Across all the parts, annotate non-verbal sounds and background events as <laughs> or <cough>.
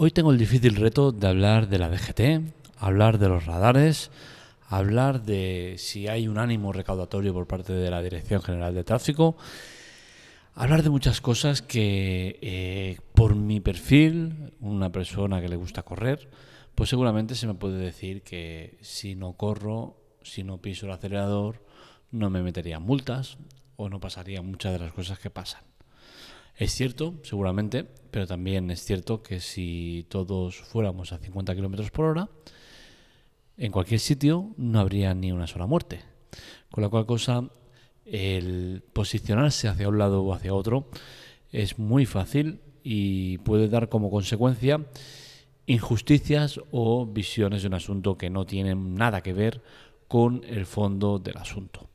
Hoy tengo el difícil reto de hablar de la DGT, hablar de los radares, hablar de si hay un ánimo recaudatorio por parte de la Dirección General de Tráfico, hablar de muchas cosas que eh, por mi perfil, una persona que le gusta correr, pues seguramente se me puede decir que si no corro, si no piso el acelerador, no me metería multas o no pasaría muchas de las cosas que pasan. Es cierto, seguramente, pero también es cierto que si todos fuéramos a 50 km por hora, en cualquier sitio no habría ni una sola muerte. Con la cual cosa, el posicionarse hacia un lado o hacia otro es muy fácil y puede dar como consecuencia injusticias o visiones de un asunto que no tienen nada que ver con el fondo del asunto.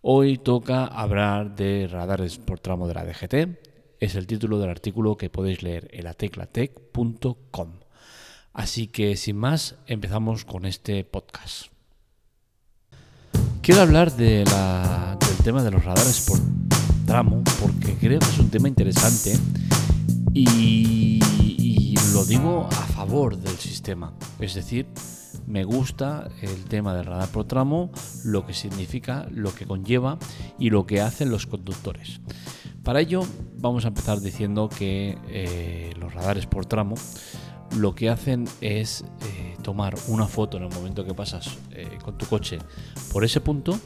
Hoy toca hablar de radares por tramo de la DGT, es el título del artículo que podéis leer en lateclatec.com. Así que sin más, empezamos con este podcast. Quiero hablar de del tema de los radares por tramo porque creo que es un tema interesante y, y lo digo a favor del sistema. Es decir, me gusta el tema del radar por tramo, lo que significa, lo que conlleva y lo que hacen los conductores. Para ello vamos a empezar diciendo que eh, los radares por tramo lo que hacen es eh, tomar una foto en el momento que pasas eh, con tu coche por ese punto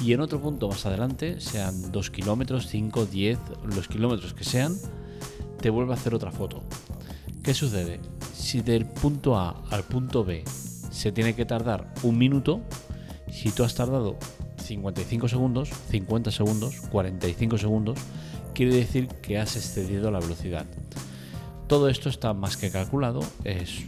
y en otro punto más adelante, sean 2 kilómetros, 5, 10, los kilómetros que sean, te vuelve a hacer otra foto. ¿Qué sucede? Si del punto A al punto B se tiene que tardar un minuto, si tú has tardado 55 segundos, 50 segundos, 45 segundos, quiere decir que has excedido la velocidad. Todo esto está más que calculado, es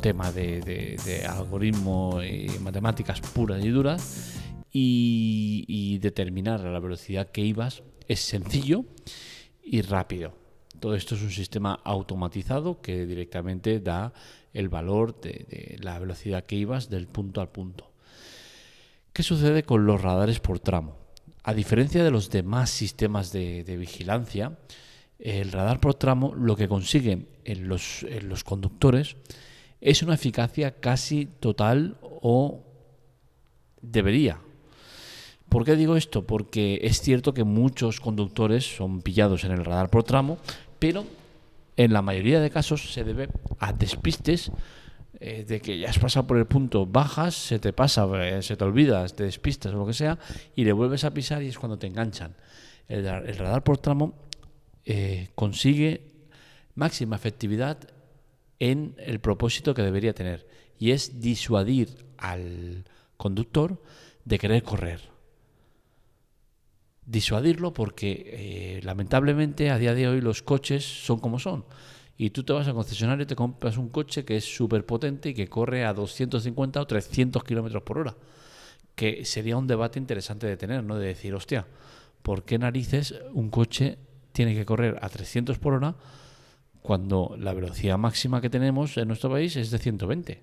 tema de, algoritmo y matemáticas puras y duras, y, determinar la velocidad que ibas es sencillo y rápido. Todo esto es un sistema automatizado que directamente da el valor de, la velocidad que ibas del punto al punto. ¿Qué sucede con los radares por tramo? A diferencia de los demás sistemas de, vigilancia, el radar por tramo lo que consigue en los, conductores es una eficacia casi total o debería. ¿Por qué digo esto? Porque es cierto que muchos conductores son pillados en el radar por tramo, pero en la mayoría de casos se debe a despistes eh, de que ya has pasado por el punto, bajas, se te pasa, eh, se te olvida, te despistas o lo que sea, y le vuelves a pisar y es cuando te enganchan. El, radar por tramo eh, consigue máxima efectividad en el propósito que debería tener, y es disuadir al conductor de querer correr. Disuadirlo porque lamentablemente a día de hoy los coches son como son y tú te vas al concesionario y te compras un coche que es súper potente y que corre a 250 o 300 kilómetros por hora. Que sería un debate interesante de tener, ¿no? De decir, hostia, ¿por qué narices un coche tiene que correr a 300 por hora cuando la velocidad máxima que tenemos en nuestro país es de 120?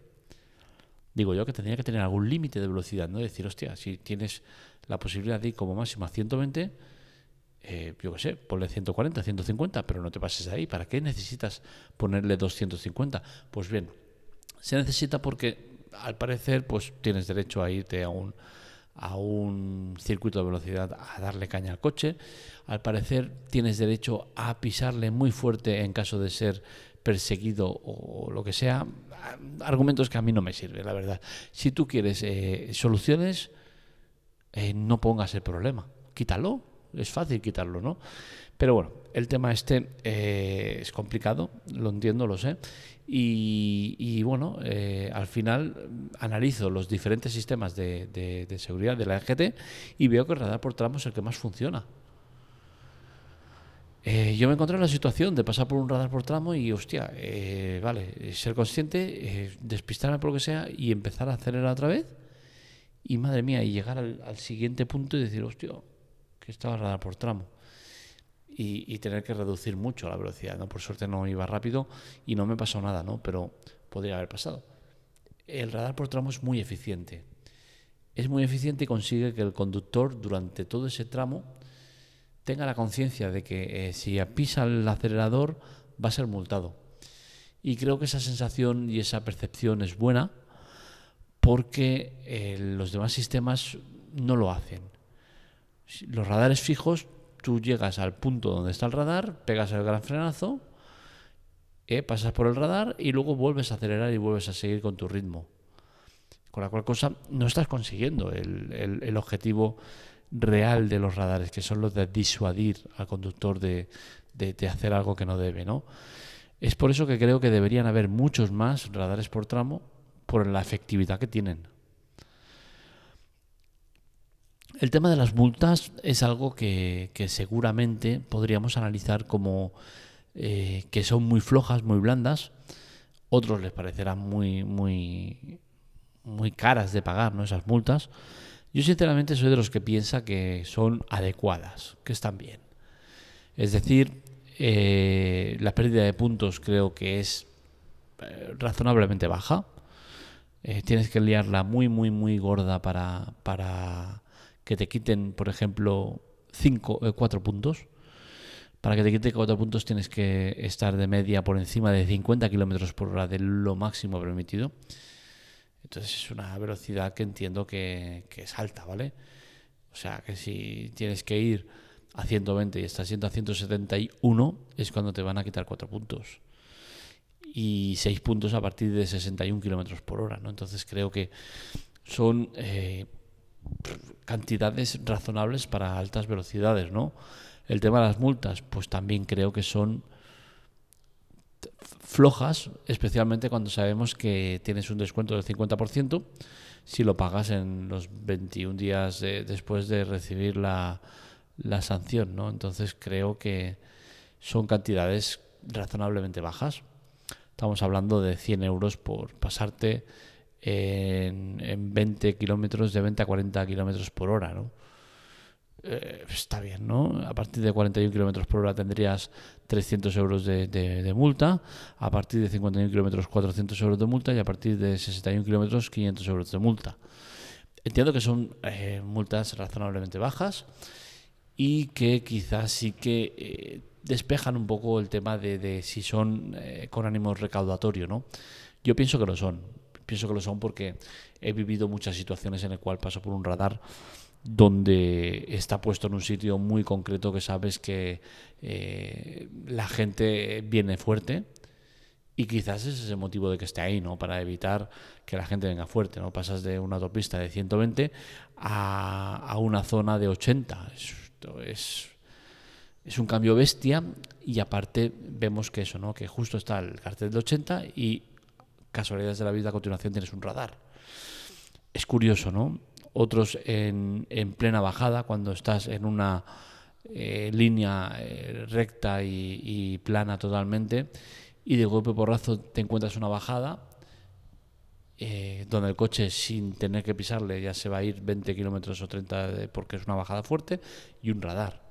Digo yo que tendría que tener algún límite de velocidad, ¿no? Decir, hostia, si tienes la posibilidad de ir como máxima a 120 eh, yo qué sé, ponle 140, 150, pero no te pases ahí. ¿Para qué necesitas ponerle 250? Pues bien, se necesita porque al parecer pues tienes derecho a irte a un, a un circuito de velocidad a darle caña al coche. Al parecer tienes derecho a pisarle muy fuerte en caso de ser perseguido o lo que sea. Argumentos que a mí no me sirven, la verdad. Si tú quieres eh, soluciones, eh, no pongas el problema. Quítalo, es fácil quitarlo, ¿no? Pero bueno, el tema este eh, es complicado, lo entiendo, lo sé. Y, bueno, eh, al final analizo los diferentes sistemas de, seguridad de la EGT y veo que el radar por tramo es el que más funciona. Eh, yo me encontré en la situación de pasar por un radar por tramo y, hostia, vale, ser consciente, despistarme por lo que sea y empezar a acelerar otra vez. Y madre mía, y llegar al, al siguiente punto y decir, hostia, que estaba radar por tramo. Y, tener que reducir mucho la velocidad. ¿no? Por suerte no iba rápido y no me pasó nada, ¿no? pero podría haber pasado. El radar por tramo es muy eficiente. Es muy eficiente y consigue que el conductor durante todo ese tramo tenga la conciencia de que eh, si pisa el acelerador va a ser multado. Y creo que esa sensación y esa percepción es buena porque eh, los demás sistemas no lo hacen. Los radares fijos, tú llegas al punto donde está el radar, pegas el gran frenazo, eh, pasas por el radar y luego vuelves a acelerar y vuelves a seguir con tu ritmo. Con la cual cosa no estás consiguiendo el, objetivo real de los radares, que son los de disuadir al conductor de, de, hacer algo que no debe, ¿no? Es por eso que creo que deberían haber muchos más radares por tramo por la efectividad que tienen. El tema de las multas es algo que, seguramente podríamos analizar como eh, que son muy flojas, muy blandas. Otros les parecerán muy, muy, muy caras de pagar ¿no? esas multas. Yo sinceramente soy de los que piensa que son adecuadas, que están bien. Es decir, eh, la pérdida de puntos creo que es eh, razonablemente baja. Tienes que liarla muy, muy, muy gorda para, para que te quiten, por ejemplo, 5, 4 eh, puntos. Para que te quite 4 puntos tienes que estar de media por encima de 50 kilómetros por hora de lo máximo permitido. Entonces es una velocidad que entiendo que, es alta, ¿vale? O sea que si tienes que ir a 120 y estás yendo a 171 es cuando te van a quitar 4 puntos y 6 puntos a partir de 61 kilómetros por hora. ¿no? Entonces creo que son eh, cantidades razonables para altas velocidades. ¿no? El tema de las multas, pues también creo que son flojas, especialmente cuando sabemos que tienes un descuento del 50% si lo pagas en los 21 días después de recibir la, la sanción. ¿no? Entonces creo que son cantidades razonablemente bajas. Estamos hablando de 100 euros por pasarte en, 20 kilómetros, de 20 a 40 kilómetros por hora, ¿no? Eh, está bien, ¿no? A partir de 41 kilómetros por hora tendrías 300 euros de, multa, a partir de 51 kilómetros 400 euros de multa y a partir de 61 kilómetros 500 euros de multa. Entiendo que son eh, multas razonablemente bajas y que quizás sí que eh, despejan un poco el tema de, si son eh, con ánimo recaudatorio, ¿no? Yo pienso que lo son. Pienso que lo son porque he vivido muchas situaciones en las cuales paso por un radar donde está puesto en un sitio muy concreto que sabes que eh, la gente viene fuerte y quizás ese es el motivo de que esté ahí, ¿no? Para evitar que la gente venga fuerte, ¿no? Pasas de una autopista de 120 a, a una zona de 80. Esto es es un cambio bestia y aparte vemos que eso, ¿no? Que justo está el cartel de 80 y casualidades de la vida a continuación tienes un radar. Es curioso, ¿no? Otros en, plena bajada, cuando estás en una eh, línea eh, recta y, plana totalmente y de golpe porrazo te encuentras una bajada eh, donde el coche sin tener que pisarle ya se va a ir 20 kilómetros o 30 porque es una bajada fuerte y un radar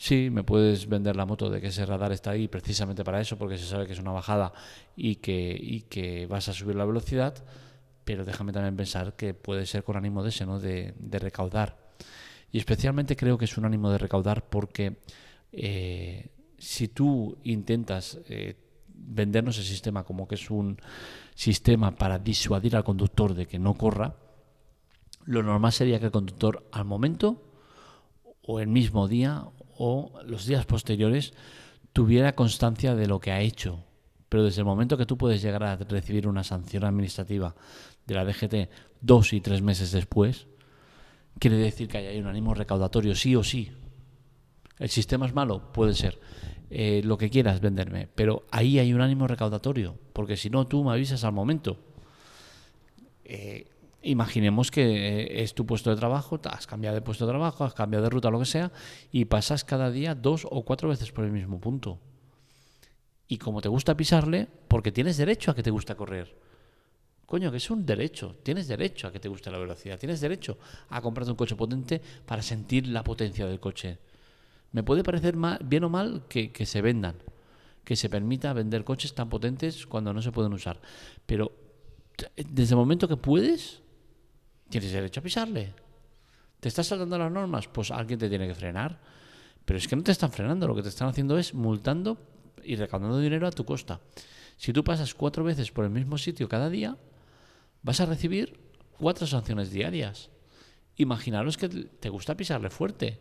Sí, me puedes vender la moto de que ese radar está ahí precisamente para eso, porque se sabe que es una bajada y que, y que vas a subir la velocidad, pero déjame también pensar que puede ser con ánimo de ese, ¿no? De, recaudar. Y especialmente creo que es un ánimo de recaudar porque eh, si tú intentas eh, vendernos el sistema como que es un sistema para disuadir al conductor de que no corra, lo normal sería que el conductor al momento o el mismo día o los días posteriores tuviera constancia de lo que ha hecho. Pero desde el momento que tú puedes llegar a recibir una sanción administrativa de la DGT dos y tres meses después, quiere decir que hay un ánimo recaudatorio, sí o sí. ¿El sistema es malo? Puede ser. Eh, lo que quieras venderme, pero ahí hay un ánimo recaudatorio, porque si no, tú me avisas al momento. Eh, Imaginemos que eh, es tu puesto de trabajo, has cambiado de puesto de trabajo, has cambiado de ruta, lo que sea, y pasas cada día dos o cuatro veces por el mismo punto. Y como te gusta pisarle, porque tienes derecho a que te gusta correr. Coño, que es un derecho. Tienes derecho a que te guste la velocidad. Tienes derecho a comprarte un coche potente para sentir la potencia del coche. Me puede parecer bien o mal que, que se vendan, que se permita vender coches tan potentes cuando no se pueden usar. Pero desde el momento que puedes, tienes derecho a pisarle. ¿Te estás saltando las normas? Pues alguien te tiene que frenar. Pero es que no te están frenando, lo que te están haciendo es multando y recaudando dinero a tu costa. Si tú pasas cuatro veces por el mismo sitio cada día, vas a recibir cuatro sanciones diarias. Imaginaros que te gusta pisarle fuerte.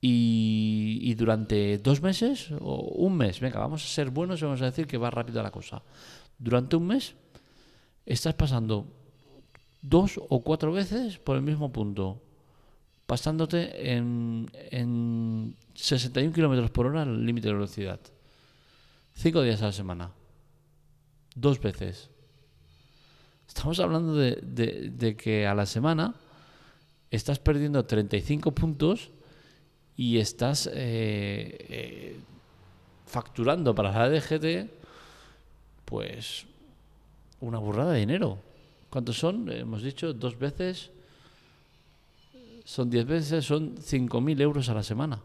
Y, durante dos meses o un mes, venga, vamos a ser buenos y vamos a decir que va rápido la cosa. Durante un mes estás pasando dos o cuatro veces por el mismo punto, pasándote en, en 61 kilómetros por hora el límite de velocidad. Cinco días a la semana. Dos veces. Estamos hablando de, de, que a la semana estás perdiendo 35 puntos y estás eh, eh, facturando para la DGT pues una burrada de dinero. ¿Cuántos son? Hemos dicho dos veces. Son diez veces, son 5.000 euros a la semana.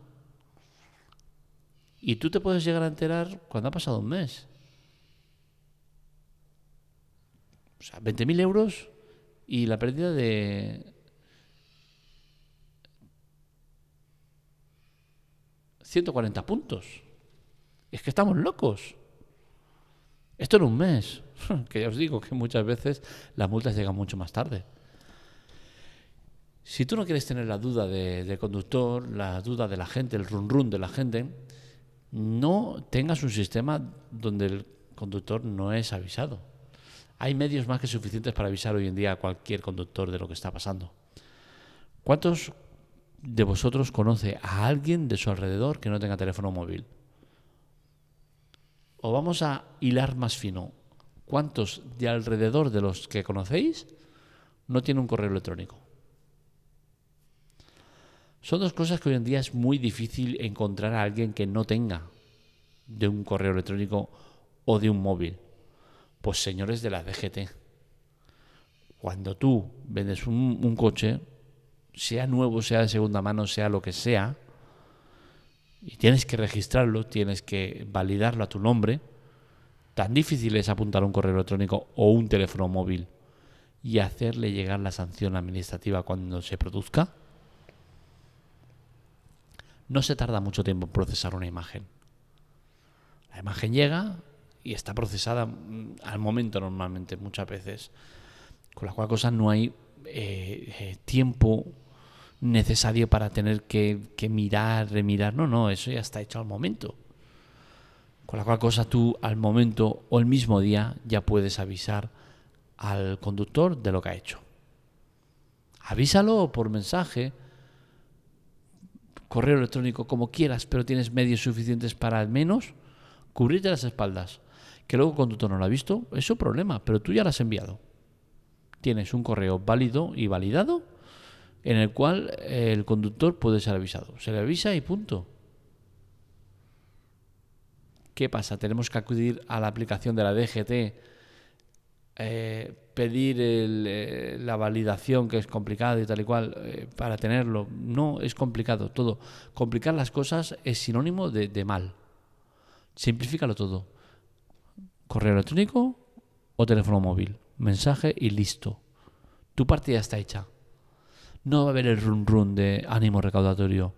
Y tú te puedes llegar a enterar cuando ha pasado un mes. O sea, 20.000 euros y la pérdida de... ...140 puntos. Es que estamos locos. Esto en un mes. <laughs> Que ya os digo que muchas veces las multas llegan mucho más tarde. Si tú no quieres tener la duda de, conductor, la duda de la gente, el run run de la gente, no tengas un sistema donde el conductor no es avisado. Hay medios más que suficientes para avisar hoy en día a cualquier conductor de lo que está pasando. ¿Cuántos de vosotros conoce a alguien de su alrededor que no tenga teléfono móvil? O vamos a hilar más fino. ¿Cuántos de alrededor de los que conocéis no tienen un correo electrónico? Son dos cosas que hoy en día es muy difícil encontrar a alguien que no tenga de un correo electrónico o de un móvil. Pues señores de la DGT, cuando tú vendes un, coche, sea nuevo, sea de segunda mano, sea lo que sea, y tienes que registrarlo, tienes que validarlo a tu nombre, tan difícil es apuntar un correo electrónico o un teléfono móvil y hacerle llegar la sanción administrativa cuando se produzca no se tarda mucho tiempo en procesar una imagen. La imagen llega y está procesada mm, al momento normalmente, muchas veces. Con la cual cosa no hay eh, eh, tiempo necesario para tener que, que, mirar, remirar. No, no, eso ya está hecho al momento. Con la cual cosa tú al momento o el mismo día ya puedes avisar al conductor de lo que ha hecho. Avísalo por mensaje, correo electrónico, como quieras, pero tienes medios suficientes para al menos cubrirte las espaldas. Que luego el conductor no lo ha visto, es su problema, pero tú ya lo has enviado. Tienes un correo válido y validado en el cual el conductor puede ser avisado. Se le avisa y punto. ¿Qué pasa? Tenemos que acudir a la aplicación de la DGT eh, pedir eh, la validación, que es complicado y tal y cual, eh, para tenerlo. No, es complicado todo. Complicar las cosas es sinónimo de, mal. Simplifícalo todo. Correo electrónico o teléfono móvil. Mensaje y listo. Tu partida está hecha. No va a haber el run run de ánimo recaudatorio.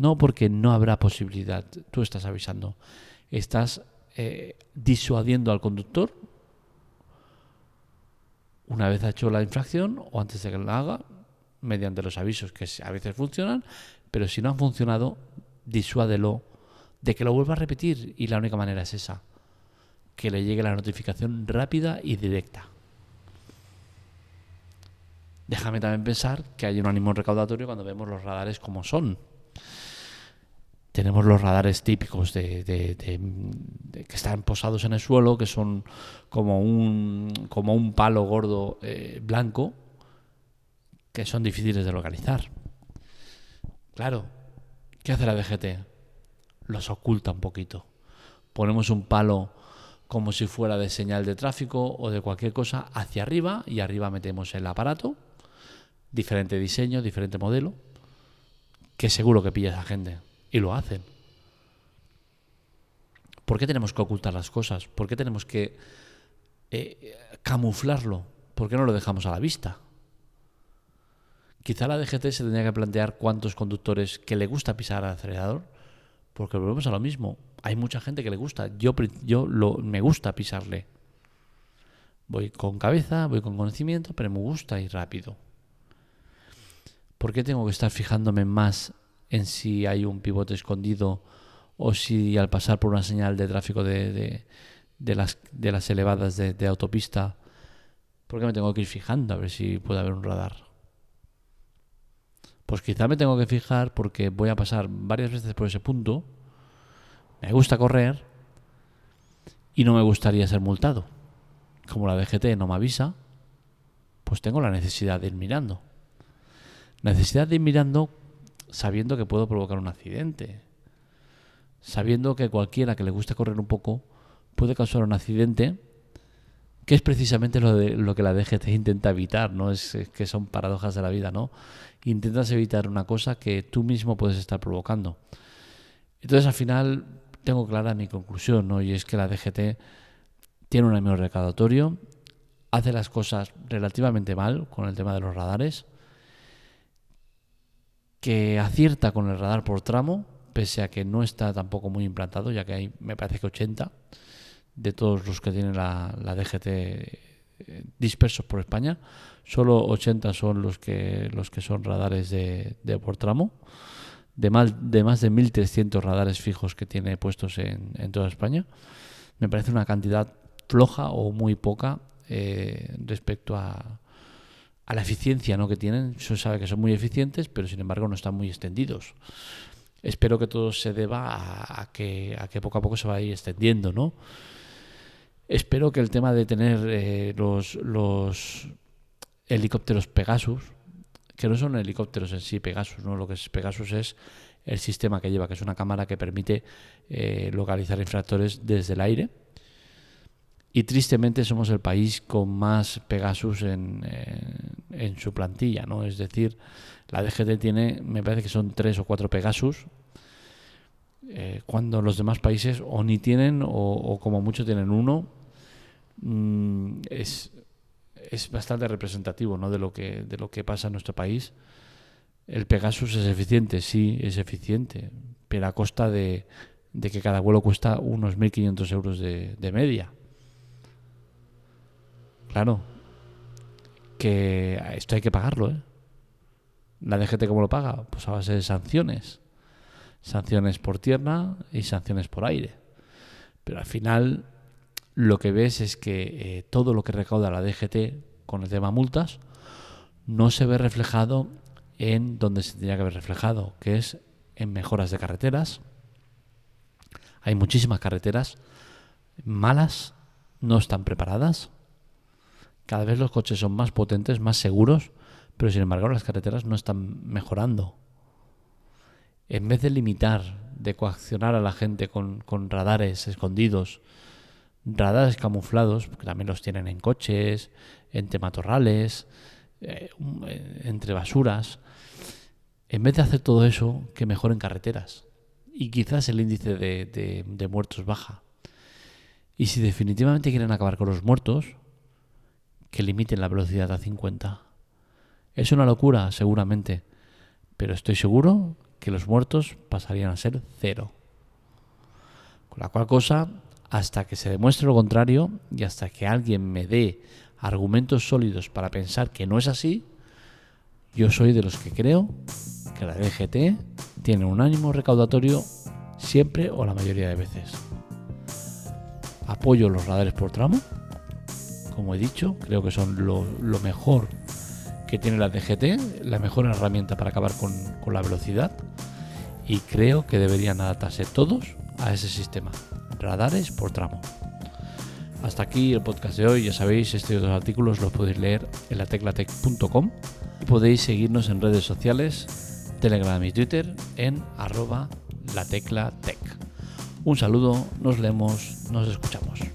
No, porque no habrá posibilidad. Tú estás avisando. Estás disuadiendo al conductor una vez ha hecho la infracción o antes de que la haga, mediante los avisos que a veces funcionan, pero si no han funcionado, disuádelo de que lo vuelva a repetir y la única manera es esa, que le llegue la notificación rápida y directa. Déjame también pensar que hay un ánimo recaudatorio cuando vemos los radares como son tenemos los radares típicos de, que están posados en el suelo, que son como un, como un palo gordo eh, blanco, que son difíciles de localizar. Claro, ¿qué hace la DGT? Los oculta un poquito. Ponemos un palo como si fuera de señal de tráfico o de cualquier cosa hacia arriba y arriba metemos el aparato, diferente diseño, diferente modelo, que seguro que pilla esa gente y lo hacen. ¿Por qué tenemos que ocultar las cosas? ¿Por qué tenemos que eh, camuflarlo? ¿Por qué no lo dejamos a la vista? Quizá la DGT se tendría que plantear cuántos conductores que le gusta pisar al acelerador, porque volvemos a lo mismo. hay mucha gente que le gusta. Yo, yo lo, me gusta pisarle. Voy con cabeza, voy con conocimiento, pero me gusta ir rápido. ¿Por qué tengo que estar fijándome más en si hay un pivote escondido o si al pasar por una señal de tráfico de, de, las, de las elevadas de, autopista, ¿por qué me tengo que ir fijando a ver si puede haber un radar? Pues quizá me tengo que fijar porque voy a pasar varias veces por ese punto, me gusta correr y no me gustaría ser multado como la DGT no me avisa, pues tengo la necesidad de ir mirando. Necesidad de ir mirando sabiendo que puedo provocar un accidente. Sabiendo que cualquiera que le guste correr un poco puede causar un accidente, que es precisamente lo, de, lo que la DGT intenta evitar, ¿no? Es, que son paradojas de la vida, ¿no? Intentas evitar una cosa que tú mismo puedes estar provocando. Entonces al final tengo clara mi conclusión, ¿no? Y es que la DGT tiene un amigo recaudatorio, hace las cosas relativamente mal con el tema de los radares, que acierta con el radar por tramo, pese a que no está tampoco muy implantado, ya que hay, me parece que 80 de todos los que tienen la, DGT eh, dispersos por España, solo 80 son los que los que son radares de, por tramo, de más de más de 1.300 radares fijos que tiene puestos en, en toda España. Me parece una cantidad floja o muy poca eh, respecto a, a, la eficiencia ¿no? que tienen. Se sabe que son muy eficientes, pero sin embargo no están muy extendidos. Espero que todo se deba a, que, a que poco a poco se va a ir extendiendo, ¿no? Espero que el tema de tener eh, los, helicópteros Pegasus, que no son helicópteros en sí Pegasus, ¿no? Lo que es Pegasus es el sistema que lleva, que es una cámara que permite eh, localizar infractores desde el aire y tristemente somos el país con más Pegasus en, en, su plantilla, ¿no? Es decir, la DGT tiene, me parece que son tres o cuatro Pegasus, eh, cuando los demás países o ni tienen o, como mucho tienen uno. Mm, es, bastante representativo ¿no? de, lo que, de lo que pasa en nuestro país. El Pegasus es eficiente, sí, es eficiente, pero a costa de, que cada vuelo cuesta unos 1.500 euros de media. Claro. Que esto hay que pagarlo, ¿eh? ¿La DGT cómo lo paga? Pues a base de sanciones. Sanciones por tierra y sanciones por aire. Pero al final lo que ves es que eh, todo lo que recauda la DGT con el tema multas no se ve reflejado en donde se tendría que haber reflejado, que es en mejoras de carreteras. Hay muchísimas carreteras malas, no están preparadas, cada vez los coches son más potentes, más seguros, pero sin embargo las carreteras no están mejorando. En vez de limitar, de coaccionar a la gente con, radares escondidos, radares camuflados, que también los tienen en coches, entre matorrales, eh, eh, entre basuras, en vez de hacer todo eso, que mejoren carreteras. Y quizás el índice de, de muertos baja. Y si definitivamente quieren acabar con los muertos, que limiten la velocidad a 50. Es una locura, seguramente, pero estoy seguro que los muertos pasarían a ser cero. Con la cual cosa, hasta que se demuestre lo contrario y hasta que alguien me dé argumentos sólidos para pensar que no es así, yo soy de los que creo que la DGT tiene un ánimo recaudatorio siempre o la mayoría de veces. Apoyo los radares por tramo, como he dicho, creo que son lo, mejor que tiene la DGT, la mejor herramienta para acabar con, la velocidad y creo que deberían adaptarse todos a ese sistema, radares por tramo. Hasta aquí el podcast de hoy, ya sabéis, estos dos artículos los podéis leer en la teclatec.com y podéis seguirnos en redes sociales, Telegram y Twitter en arroba la tecla Un saludo, nos leemos, nos escuchamos.